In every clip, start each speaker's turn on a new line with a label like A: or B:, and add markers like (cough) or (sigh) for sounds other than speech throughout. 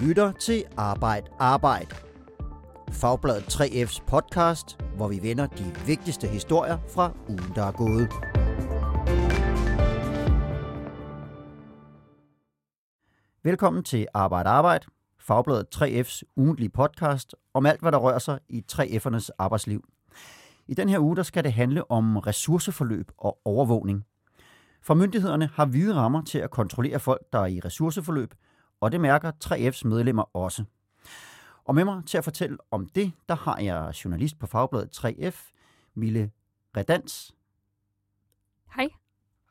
A: lytter til Arbejd Arbejd. Fagbladet 3F's podcast, hvor vi vender de vigtigste historier fra ugen, der er gået. Velkommen til Arbejd Arbejd, Fagbladet 3F's ugentlige podcast om alt, hvad der rører sig i 3F'ernes arbejdsliv. I den her uge der skal det handle om ressourceforløb og overvågning. For myndighederne har hvide rammer til at kontrollere folk, der er i ressourceforløb, og det mærker 3F's medlemmer også. Og med mig til at fortælle om det, der har jeg journalist på Fagbladet 3F, Mille Redans.
B: Hej.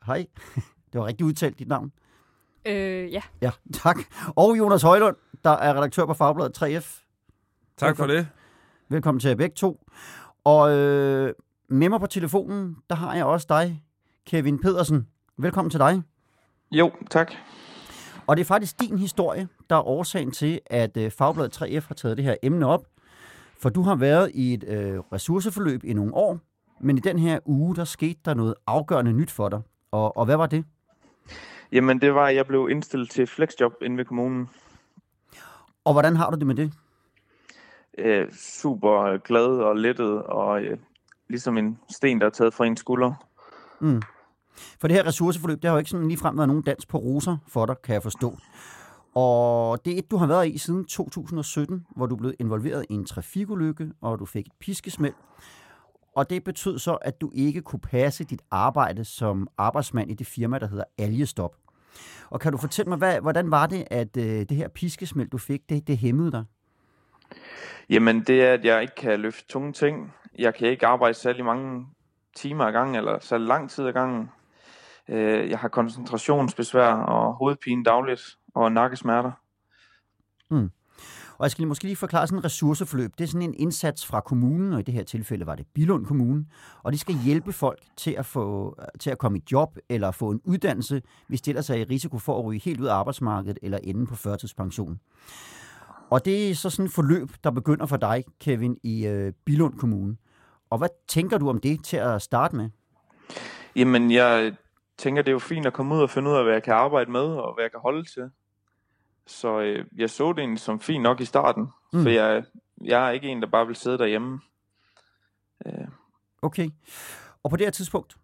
A: Hej. (laughs) Det var rigtig udtalt dit navn.
B: Øh, ja.
A: Ja, tak. Og Jonas Højlund, der er redaktør på Fagbladet 3F.
C: Tak for det.
A: Velkommen til begge to. Og øh, med mig på telefonen, der har jeg også dig, Kevin Pedersen. Velkommen til dig.
D: Jo, tak.
A: Og det er faktisk din historie, der er årsagen til, at øh, Fagbladet 3F har taget det her emne op. For du har været i et øh, ressourceforløb i nogle år, men i den her uge, der skete der noget afgørende nyt for dig. Og, og hvad var det?
D: Jamen, det var, at jeg blev indstillet til flexjob inde ved kommunen.
A: Og hvordan har du det med det?
D: Øh, super glad og lettet, og øh, ligesom en sten, der er taget fra en skulder.
A: Mm. For det her ressourceforløb, det har jo ikke sådan ligefrem været nogen dans på roser for dig, kan jeg forstå. Og det er et, du har været i siden 2017, hvor du blev involveret i en trafikulykke, og du fik et piskesmæld. Og det betød så, at du ikke kunne passe dit arbejde som arbejdsmand i det firma, der hedder Algestop. Og kan du fortælle mig, hvad, hvordan var det, at øh, det her piskesmæld, du fik, det, det hæmmede dig?
D: Jamen, det er, at jeg ikke kan løfte tunge ting. Jeg kan ikke arbejde særlig mange timer ad gangen, eller så lang tid ad gangen. Øh, jeg har koncentrationsbesvær og hovedpine dagligt, og nakkesmerter.
A: Mm. Og jeg skal måske lige forklare sådan en ressourceforløb. Det er sådan en indsats fra kommunen, og i det her tilfælde var det Bilund Kommune, og de skal hjælpe folk til at, få, til at komme i job eller få en uddannelse, hvis de ellers er i risiko for at ryge helt ud af arbejdsmarkedet eller ende på førtidspension. Og det er så sådan et forløb, der begynder for dig, Kevin, i øh, Bilund Kommune. Og hvad tænker du om det til at starte med?
D: Jamen, jeg tænker, det er jo fint at komme ud og finde ud af, hvad jeg kan arbejde med, og hvad jeg kan holde til. Så øh, jeg så det egentlig som fint nok i starten, mm. for jeg, jeg er ikke en, der bare vil sidde derhjemme.
A: Øh. Okay. Og på det her tidspunkt,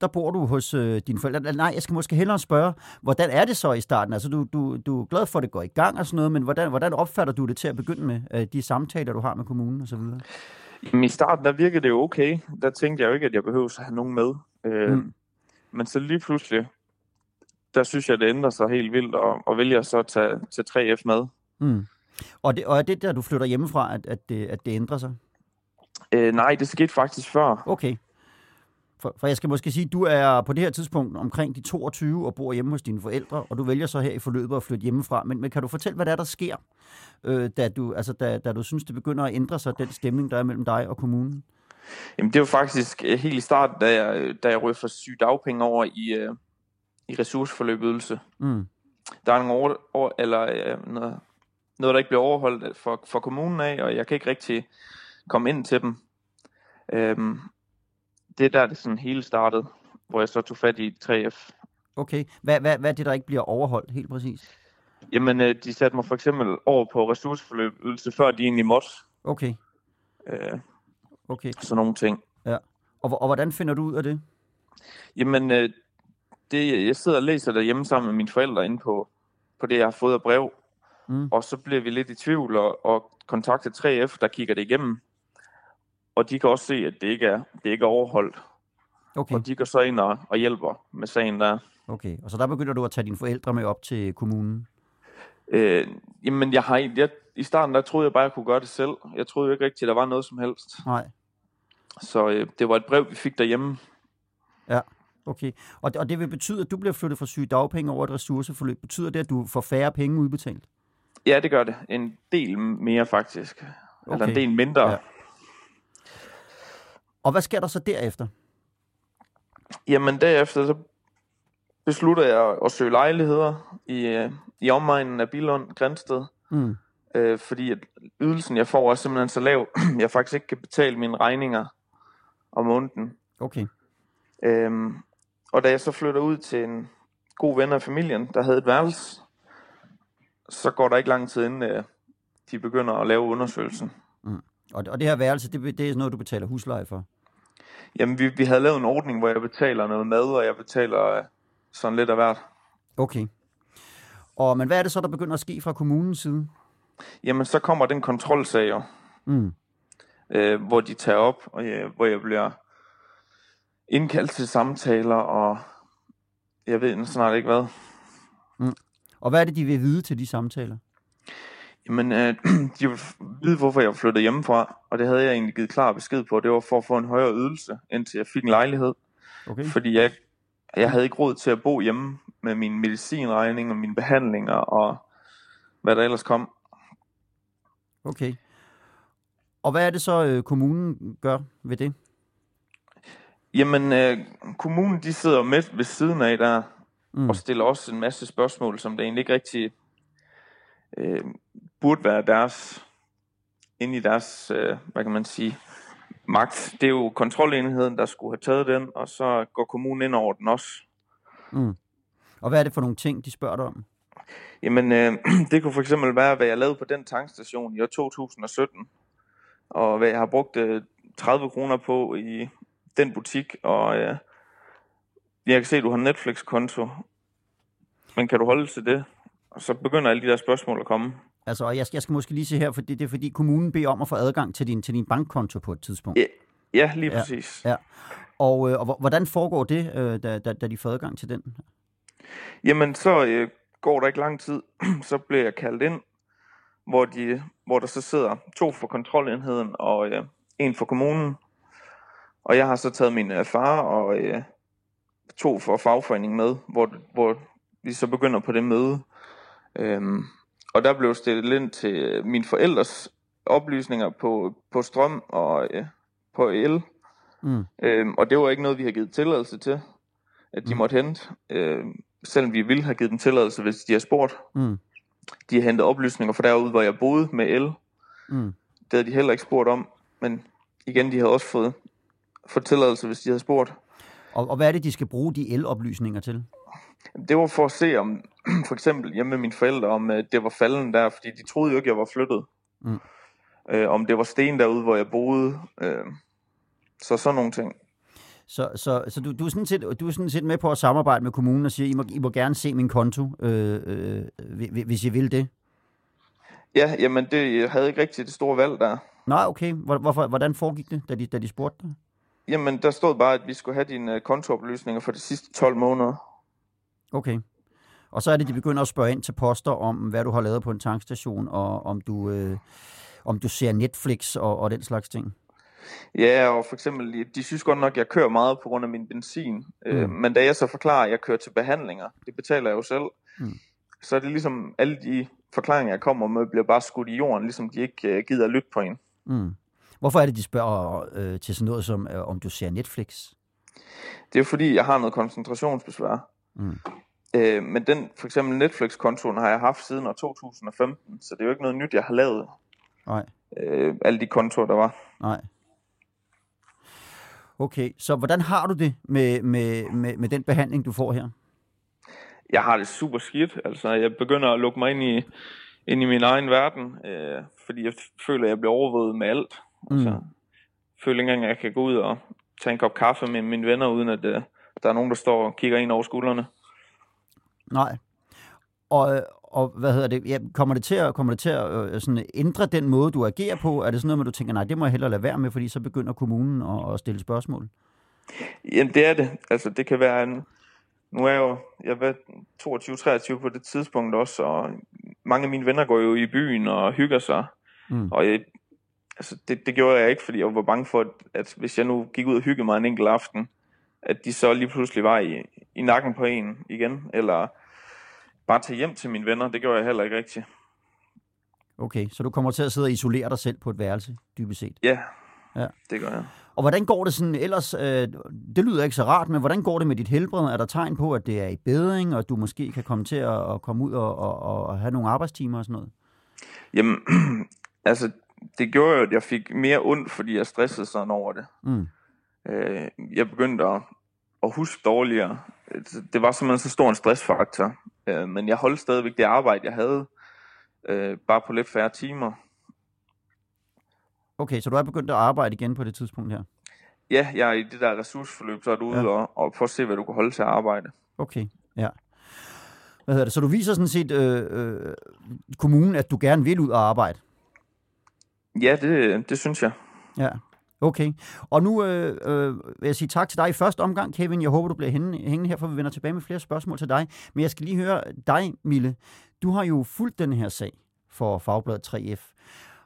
A: der bor du hos øh, dine forældre. Nej, jeg skal måske hellere spørge, hvordan er det så i starten? Altså, du, du, du er glad for, at det går i gang og sådan noget, men hvordan, hvordan opfatter du det til at begynde med, øh, de samtaler, du har med kommunen og så videre?
D: Jamen, i starten, der virkede det jo okay. Der tænkte jeg jo ikke, at jeg behøvede at have nogen med. Øh, mm. Men så lige pludselig, der synes jeg, det ændrer sig helt vildt, og, og vælger så at tage til 3F med. Mm.
A: Og, det, og er det der, du flytter hjemmefra, at, at, det, at det ændrer sig?
D: Øh, nej, det skete faktisk før.
A: Okay. For, for jeg skal måske sige, at du er på det her tidspunkt omkring de 22 og bor hjemme hos dine forældre, og du vælger så her i forløbet at flytte hjemmefra. Men, men kan du fortælle, hvad der er, der sker, øh, da, du, altså, da, da du synes, det begynder at ændre sig, den stemning, der er mellem dig og kommunen?
D: Jamen, det var faktisk øh, helt i starten, da jeg, da jeg røg fra sygdagpenge over i, øh, i ressourceforløbydelse. Mm. Der er nogle over, over, eller, øh, noget, noget, der ikke bliver overholdt for, for kommunen af, og jeg kan ikke rigtig komme ind til dem. Øhm, det er der, det sådan hele startede, hvor jeg så tog fat i 3F.
A: Okay. Hvad, hvad, hvad er det, der ikke bliver overholdt helt præcis?
D: Jamen, øh, de satte mig for eksempel over på ressourceforløbydelse, før de egentlig måtte.
A: Okay. Øh,
D: okay. Sådan nogle ting.
A: Ja. Og, og hvordan finder du ud af det?
D: Jamen, øh, det, jeg sidder og læser derhjemme sammen med mine forældre inde på, på det, jeg har fået af brev. Mm. Og så bliver vi lidt i tvivl og, og kontakter 3F, der kigger det igennem. Og de kan også se, at det ikke er, det ikke er overholdt. Okay. Og de går så ind og, og hjælper med sagen der.
A: Okay, og så der begynder du at tage dine forældre med op til kommunen?
D: Øh, jamen, jeg har, jeg, i starten der troede jeg bare, at jeg kunne gøre det selv. Jeg troede jo ikke rigtigt, at der var noget som helst.
A: Nej.
D: Så øh, det var et brev, vi fik derhjemme.
A: Ja, okay. Og, og det vil betyde, at du bliver flyttet fra syge dagpenge over et ressourceforløb. Betyder det, at du får færre penge udbetalt?
D: Ja, det gør det. En del mere faktisk. Okay. Eller en del mindre. Ja.
A: Og hvad sker der så derefter?
D: Jamen derefter så beslutter jeg at søge lejligheder i, øh, i omegnen af Bilund, Grænsted. Mm. Øh, fordi at ydelsen, jeg får, er simpelthen så lav, (clears throat) jeg faktisk ikke kan betale mine regninger om måneden.
A: Okay.
D: Øhm, og da jeg så flytter ud til en god ven af familien, der havde et værelse, så går der ikke lang tid inden øh, de begynder at lave undersøgelsen.
A: Mm. Og, og det her værelse, det, det er noget, du betaler husleje for?
D: Jamen, vi, vi havde lavet en ordning, hvor jeg betaler noget mad, og jeg betaler øh, sådan lidt af hvert.
A: Okay. Og, men hvad er det så, der begynder at ske fra kommunens side?
D: Jamen, så kommer den kontrolsag jo, mm. Øh, hvor de tager op, og jeg, hvor jeg bliver indkaldt til samtaler, og jeg ved snart ikke hvad.
A: Mm. Og hvad er det, de vil vide til de samtaler?
D: Jamen, øh, (clears throat) de vil vide, hvorfor jeg flyttede hjemmefra, og det havde jeg egentlig givet klar besked på. Det var for at få en højere ydelse, indtil jeg fik en lejlighed. Okay. Fordi jeg, jeg havde ikke råd til at bo hjemme med min medicinregning og mine behandlinger og hvad der ellers kom.
A: Okay. Og hvad er det så, øh, kommunen gør ved det?
D: Jamen, øh, kommunen de sidder med ved siden af der, mm. og stiller også en masse spørgsmål, som det egentlig ikke rigtig øh, burde være deres, ind i deres, øh, hvad kan man sige, magt. Det er jo kontrolenheden, der skulle have taget den, og så går kommunen ind over den også.
A: Mm. Og hvad er det for nogle ting, de spørger dig om?
D: Jamen, øh, (clears throat) det kunne for eksempel være, hvad jeg lavede på den tankstation i år 2017, og hvad jeg har brugt øh, 30 kroner på i den butik, og øh, jeg kan se, at du har Netflix-konto, men kan du holde til det? Og så begynder alle de der spørgsmål at komme.
A: Altså, jeg, jeg skal måske lige se her, for det, det er fordi kommunen beder om at få adgang til din, til din bankkonto på et tidspunkt.
D: Ja, ja lige præcis.
A: Ja, ja. Og, øh, og hvordan foregår det, øh, da, da, da de får adgang til den?
D: Jamen, så øh, går der ikke lang tid, (clears throat) så bliver jeg kaldt ind, hvor, de, hvor der så sidder to for kontrolenheden og øh, en for kommunen. Og jeg har så taget min øh, far og øh, to for fagforeningen med, hvor, hvor vi så begynder på det møde. Øhm, og der blev stillet ind til mine forældres oplysninger på, på strøm og øh, på el. Mm. Øhm, og det var ikke noget, vi har givet tilladelse til, at de mm. måtte hente. Øhm, selvom vi ville have givet dem tilladelse, hvis de har spurgt. Mm. De har hentet oplysninger fra derude, hvor jeg boede med el. Mm. Det havde de heller ikke spurgt om. Men igen, de havde også fået, fået tilladelse, hvis de havde spurgt.
A: Og, og hvad er det, de skal bruge de eloplysninger til?
D: Det var for at se, om (clears throat) for eksempel hjemme med mine forældre, om uh, det var falden der, fordi de troede jo ikke, jeg var flyttet. Mm. Uh, om det var sten derude, hvor jeg boede. Uh, så sådan nogle ting.
A: Så, så, så du, du, er sådan set, du er sådan set med på at samarbejde med kommunen og sige, I må, I må gerne se min konto, øh, øh, hvis I vil det?
D: Ja, jamen det, jeg havde ikke rigtig det store valg der.
A: Nej, okay. Hvorfor, hvordan foregik det, da de, da de spurgte dig?
D: Jamen, der stod bare, at vi skulle have dine kontooplysninger for de sidste 12 måneder.
A: Okay. Og så er det, de begynder at spørge ind til poster om, hvad du har lavet på en tankstation, og om du, øh, om du ser Netflix og, og den slags ting.
D: Ja, og for eksempel, de synes godt nok, at jeg kører meget på grund af min benzin. Øh, mm. men da jeg så forklarer, at jeg kører til behandlinger, det betaler jeg jo selv, mm. så er det ligesom, alle de forklaringer, jeg kommer med, bliver bare skudt i jorden, ligesom de ikke uh, gider at lytte på en. Mm.
A: Hvorfor er det, de spørger øh, til sådan noget som, øh, om du ser Netflix?
D: Det er fordi, jeg har noget koncentrationsbesvær. Mm. Øh, men den, for eksempel Netflix-kontoen har jeg haft siden år 2015, så det er jo ikke noget nyt, jeg har lavet.
A: Nej.
D: Øh, alle de kontorer, der var.
A: Nej. Okay, så hvordan har du det med, med, med, med den behandling, du får her?
D: Jeg har det super skidt. Altså, jeg begynder at lukke mig ind i, ind i min egen verden, øh, fordi jeg føler, at jeg bliver overvåget med alt. Mm. Altså, jeg føler ikke engang, at jeg kan gå ud og tage en kop kaffe med mine venner, uden at øh, der er nogen, der står og kigger ind over skuldrene.
A: Nej. Og, og hvad hedder det? Ja, kommer det til at, kommer det til at øh, sådan ændre den måde, du agerer på? Er det sådan noget, med, du tænker, nej, det må jeg hellere lade være med, fordi så begynder kommunen at, at stille spørgsmål?
D: Jamen, det er det. Altså, det kan være en... Nu er jeg jo, jeg var 22-23 på det tidspunkt også, og mange af mine venner går jo i byen og hygger sig. Mm. Og jeg, altså, det, det gjorde jeg ikke, fordi jeg var bange for, at, at hvis jeg nu gik ud og hyggede mig en enkelt aften, at de så lige pludselig var i, i nakken på en igen, eller bare tage hjem til mine venner. Det gjorde jeg heller ikke rigtigt.
A: Okay, så du kommer til at sidde og isolere dig selv på et værelse, dybest set?
D: Ja, ja. det gør jeg.
A: Og hvordan går det sådan ellers? Øh, det lyder ikke så rart, men hvordan går det med dit helbred? Er der tegn på, at det er i bedring, og du måske kan komme til at, at komme ud og, og, og have nogle arbejdstimer og sådan noget?
D: Jamen, (clears throat) altså, det gjorde jo, at jeg fik mere ondt, fordi jeg stressede sådan over det. Mm. Øh, jeg begyndte at, at huske dårligere. Det var simpelthen så stor en stressfaktor. Øh, men jeg holdt stadigvæk det arbejde, jeg havde. øh, bare på lidt færre timer.
A: Okay, så du er begyndt at arbejde igen på det tidspunkt her?
D: Ja, jeg er i det der ressourceforløb, så er du ude ja. og, og prøve at se, hvad du kan holde til at arbejde.
A: Okay, ja. Hvad hedder det? Så du viser sådan set øh, øh, kommunen, at du gerne vil ud og arbejde?
D: Ja, det, det synes jeg.
A: Ja, okay. Og nu øh, øh, vil jeg sige tak til dig i første omgang, Kevin. Jeg håber, du bliver hængende her, for vi vender tilbage med flere spørgsmål til dig. Men jeg skal lige høre dig, Mille. Du har jo fulgt den her sag for Fagbladet 3F.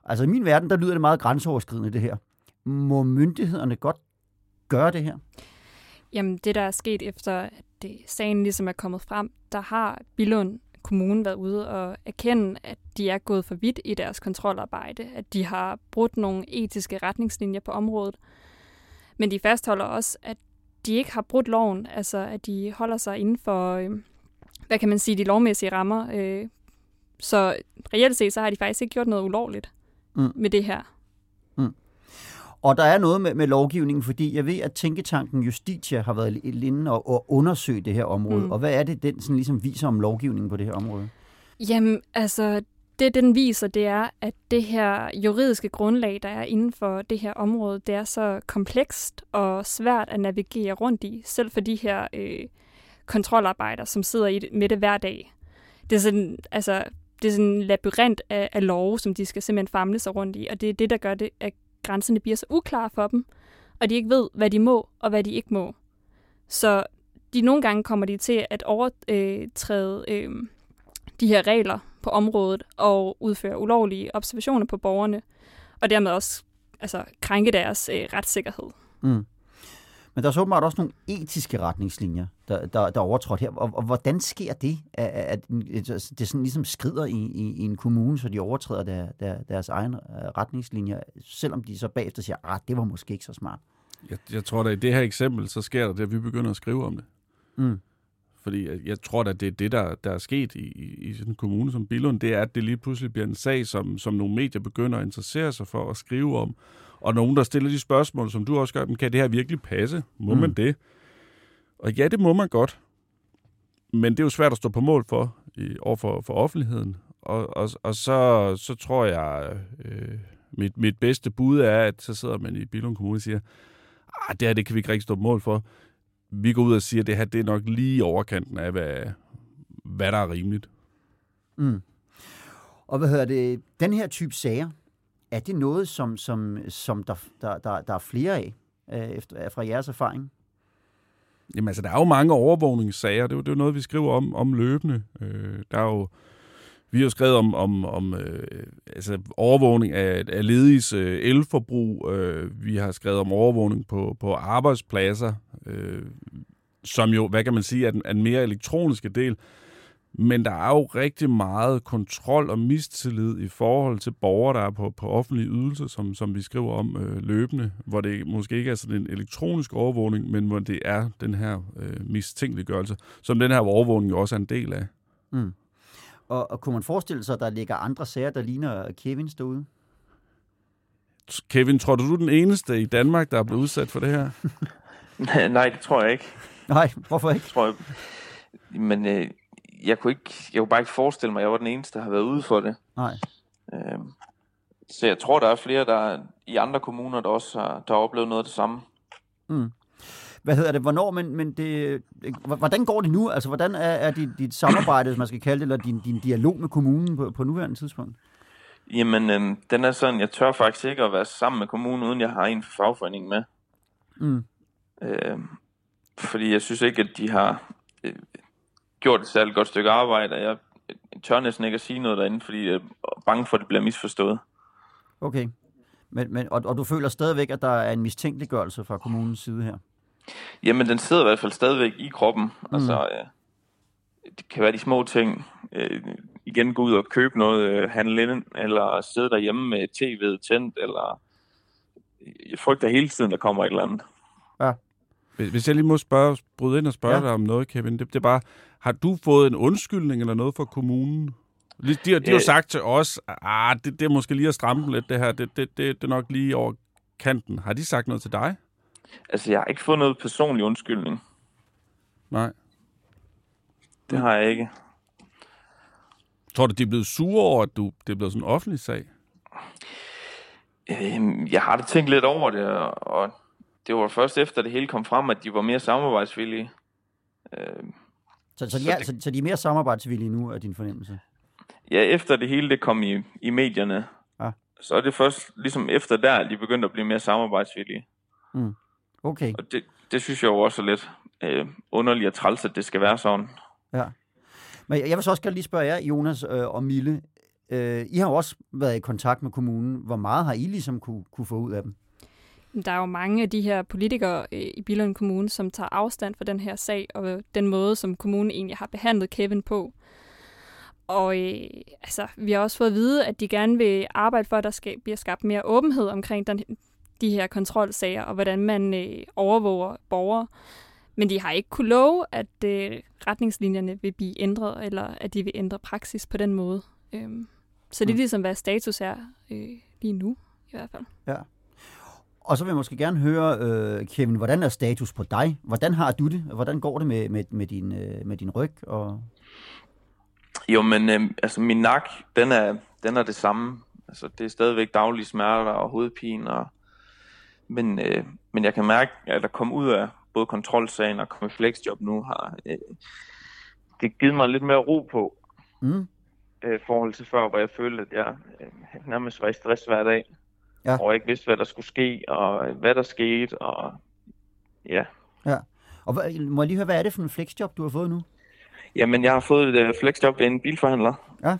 A: Altså i min verden, der lyder det meget grænseoverskridende, det her. Må myndighederne godt gøre det her?
B: Jamen, det der er sket efter, at det, sagen ligesom er kommet frem, der har Billund Kommune været ude og erkende, at de er gået for vidt i deres kontrolarbejde, at de har brudt nogle etiske retningslinjer på området. Men de fastholder også, at de ikke har brudt loven, altså at de holder sig inden for, øh, hvad kan man sige, de lovmæssige rammer. Øh, så reelt set, så har de faktisk ikke gjort noget ulovligt mm. med det her.
A: Og der er noget med, med lovgivningen, fordi jeg ved, at Tænketanken Justitia har været inde og, og undersøge det her område. Mm. Og hvad er det, den sådan ligesom viser om lovgivningen på det her område?
B: Jamen, altså, det den viser, det er, at det her juridiske grundlag, der er inden for det her område, det er så komplekst og svært at navigere rundt i, selv for de her øh, kontrolarbejder, som sidder i det, med det hver dag. Det er sådan, altså, det er sådan en labyrint af, af love, som de skal simpelthen famle sig rundt i, og det er det, der gør det, at grænserne bliver så uklare for dem, og de ikke ved, hvad de må og hvad de ikke må. Så de nogle gange kommer de til at overtræde øh, øh, de her regler på området og udføre ulovlige observationer på borgerne, og dermed også altså, krænke deres øh, retssikkerhed. Mm.
A: Men der er så åbenbart også nogle etiske retningslinjer, der, der, der er overtrådt her. Og, og hvordan sker det, at, at det sådan ligesom skrider i, i, i en kommune, så de overtræder der, der, deres egne øh, retningslinjer, selvom de så bagefter siger, at ah, det var måske ikke så smart?
C: Jeg, jeg tror da, i det her eksempel, så sker der det, at vi begynder at skrive om det. Mm. Fordi jeg, tror at det er det, der, der er sket i, i, i sådan en kommune som Billund, det er, at det lige pludselig bliver en sag, som, som nogle medier begynder at interessere sig for at skrive om og nogen, der stiller de spørgsmål, som du også gør, kan det her virkelig passe? Må mm. man det? Og ja, det må man godt. Men det er jo svært at stå på mål for i, over for, for offentligheden. Og, og, og så, så tror jeg, øh, mit, mit bedste bud er, at så sidder man i Billund Kommune og siger, ah, det her det kan vi ikke rigtig stå på mål for. Vi går ud og siger, at det her det er nok lige overkanten af, hvad, hvad der er rimeligt.
A: Mm. Og hvad hedder det? Den her type sager, er det noget, som, som, som der, der, der, der er flere af, øh, efter, fra jeres erfaring?
C: Jamen altså, der er jo mange overvågningssager. Det er jo, det er jo noget, vi skriver om, om løbende. Øh, der er jo, vi har jo skrevet om, om, om øh, altså overvågning af, af lediges øh, elforbrug. Øh, vi har skrevet om overvågning på, på arbejdspladser, øh, som jo, hvad kan man sige, er den, er den mere elektroniske del. Men der er jo rigtig meget kontrol og mistillid i forhold til borgere, der er på, på offentlige ydelser, som, som vi skriver om øh, løbende, hvor det måske ikke er sådan en elektronisk overvågning, men hvor det er den her øh, mistænkeliggørelse, som den her overvågning jo også er en del af. Mm.
A: Og, og kunne man forestille sig, at der ligger andre sager, der ligner Kevins derude?
C: Kevin, tror du, du er den eneste i Danmark, der er blevet udsat for det her? (laughs)
D: Nej, det tror jeg ikke.
A: Nej, hvorfor ikke?
D: Tror jeg. Men øh, jeg kunne ikke, jeg kunne bare ikke forestille mig, at jeg var den eneste, der har været ude for det.
A: Nej. Øh,
D: så jeg tror, der er flere, der i andre kommuner, der også har, der har oplevet noget af det samme.
A: Mm. Hvad hedder det? Hvornår, men, men det, hvordan går det nu? Altså, hvordan er, er dit, dit samarbejde, hvis man skal kalde det, eller din, din dialog med kommunen på, på nuværende tidspunkt?
D: Jamen, øh, den er sådan, jeg tør faktisk ikke at være sammen med kommunen, uden jeg har en fagforening med. Mm. Øh, fordi jeg synes ikke, at de har øh, gjort et særligt godt stykke arbejde, og jeg tør næsten ikke at sige noget derinde, fordi jeg er bange for, at det bliver misforstået.
A: Okay. Men, men, og, og du føler stadigvæk, at der er en mistænkeliggørelse fra kommunens side her?
D: Jamen, den sidder i hvert fald stadigvæk i kroppen. Mm. Altså, øh, det kan være de små ting. Øh, igen gå ud og købe noget, øh, handle ind, eller sidde derhjemme med tv'et tændt, eller jeg frygter hele tiden, der kommer et eller andet.
C: Ja. Hvis jeg lige må spørge, bryde ind og spørge ja. dig om noget, Kevin, det, det er bare, har du fået en undskyldning eller noget fra kommunen? De, de, de har jo sagt til os, at ah, det, det er måske lige at stramme lidt, det her. Det, det, det, det er nok lige over kanten. Har de sagt noget til dig?
D: Altså, jeg har ikke fået noget personlig undskyldning.
C: Nej.
D: Det har jeg ikke.
C: Tror du, de er blevet sure over, at du, det er blevet sådan en offentlig sag?
D: Øh, jeg har da tænkt lidt over det, og det var først efter det hele kom frem, at de var mere samarbejdsvillige.
A: Øh, så, så, de er, så, så de er mere samarbejdsvillige nu, er din fornemmelse?
D: Ja, efter det hele det kom i, i medierne, ja. så er det først ligesom efter der, at de begyndte at blive mere samarbejdsvillige.
A: Mm. Okay.
D: Og det, det synes jeg jo også er lidt øh, underligt og træls, at det skal være sådan.
A: Ja. Men jeg vil så også gerne lige spørge jer, Jonas øh, og Mille. Øh, I har jo også været i kontakt med kommunen. Hvor meget har I ligesom kunne, kunne få ud af dem?
B: Der er jo mange af de her politikere øh, i Billund Kommune, som tager afstand fra den her sag, og den måde, som kommunen egentlig har behandlet Kevin på. Og øh, altså, vi har også fået at vide, at de gerne vil arbejde for, at der skal, bliver skabt mere åbenhed omkring den, de her kontrolsager, og hvordan man øh, overvåger borgere. Men de har ikke kunne love, at øh, retningslinjerne vil blive ændret, eller at de vil ændre praksis på den måde. Øhm, så det er mm. ligesom, hvad status er øh, lige nu, i hvert fald.
A: Ja. Og så vil jeg måske gerne høre, øh, Kevin, hvordan er status på dig? Hvordan har du det? Hvordan går det med, med, med, din, øh, med din ryg? Og...
D: Jo, men øh, altså min nak, den er, den er det samme. Altså, det er stadigvæk daglige smerter og hovedpine. Og, men, øh, men jeg kan mærke, at der kom ud af både kontrolsagen og komme flexjob nu, har øh, det givet mig lidt mere ro på. Mm. Øh, forhold til før, hvor jeg følte, at jeg øh, nærmest var i stress hver dag. Ja. Og ikke vidste, hvad der skulle ske, og hvad der skete, og ja.
A: Ja. Og må jeg lige høre, hvad er det for en flexjob, du har fået nu?
D: Jamen, jeg har fået et uh, flexjob ved en bilforhandler.
A: Ja.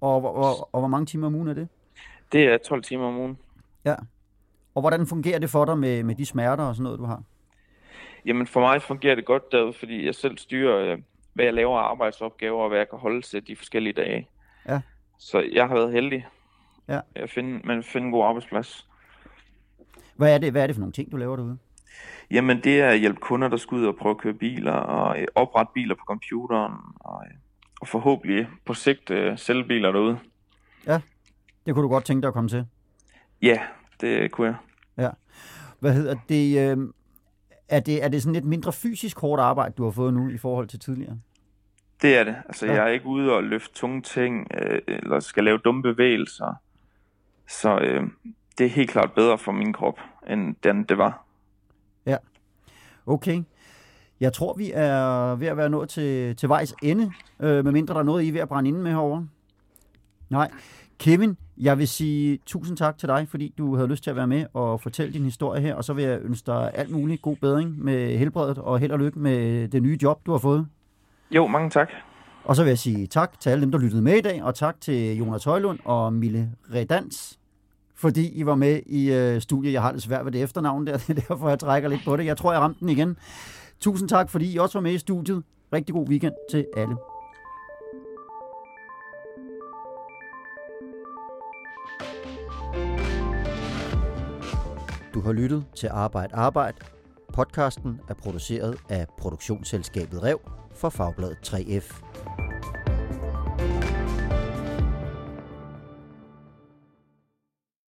A: Og, og, og, og hvor mange timer om ugen er det?
D: Det er 12 timer om ugen.
A: Ja. Og hvordan fungerer det for dig med, med de smerter og sådan noget, du har?
D: Jamen, for mig fungerer det godt derude, fordi jeg selv styrer, uh, hvad jeg laver af arbejdsopgaver, og hvad jeg kan holde til de forskellige dage.
A: Ja.
D: Så jeg har været heldig
A: ja.
D: at finde, man finde en god arbejdsplads.
A: Hvad er, det, hvad er det for nogle ting, du laver derude?
D: Jamen, det er at hjælpe kunder, der skal ud og prøve at køre biler, og øh, oprette biler på computeren, og, øh, og forhåbentlig på sigt uh, sælge biler derude.
A: Ja, det kunne du godt tænke dig at komme til?
D: Ja, det kunne jeg.
A: Ja. Hvad hedder det? Øh, er det, er det sådan lidt mindre fysisk hårdt arbejde, du har fået nu i forhold til tidligere?
D: Det er det. Altså, ja. jeg er ikke ude og løfte tunge ting, øh, eller skal lave dumme bevægelser. Så øh, det er helt klart bedre for min krop, end den det var.
A: Ja, okay. Jeg tror, vi er ved at være nået til, til vejs ende, øh, medmindre der er noget, I er ved at brænde inde med herovre. Nej. Kevin, jeg vil sige tusind tak til dig, fordi du havde lyst til at være med og fortælle din historie her, og så vil jeg ønske dig alt muligt god bedring med helbredet, og held og lykke med det nye job, du har fået.
D: Jo, mange tak.
A: Og så vil jeg sige tak til alle dem, der lyttede med i dag, og tak til Jonas Højlund og Mille Redans, fordi I var med i øh, studiet. Jeg har det svært ved det efternavn der, (laughs) det er derfor, jeg trækker lidt på det. Jeg tror, jeg ramte den igen. Tusind tak, fordi I også var med i studiet. Rigtig god weekend til alle. Har lyttet til Arbejde Arbejde. Podcasten er produceret af produktionsselskabet Rev for Fagbladet 3F.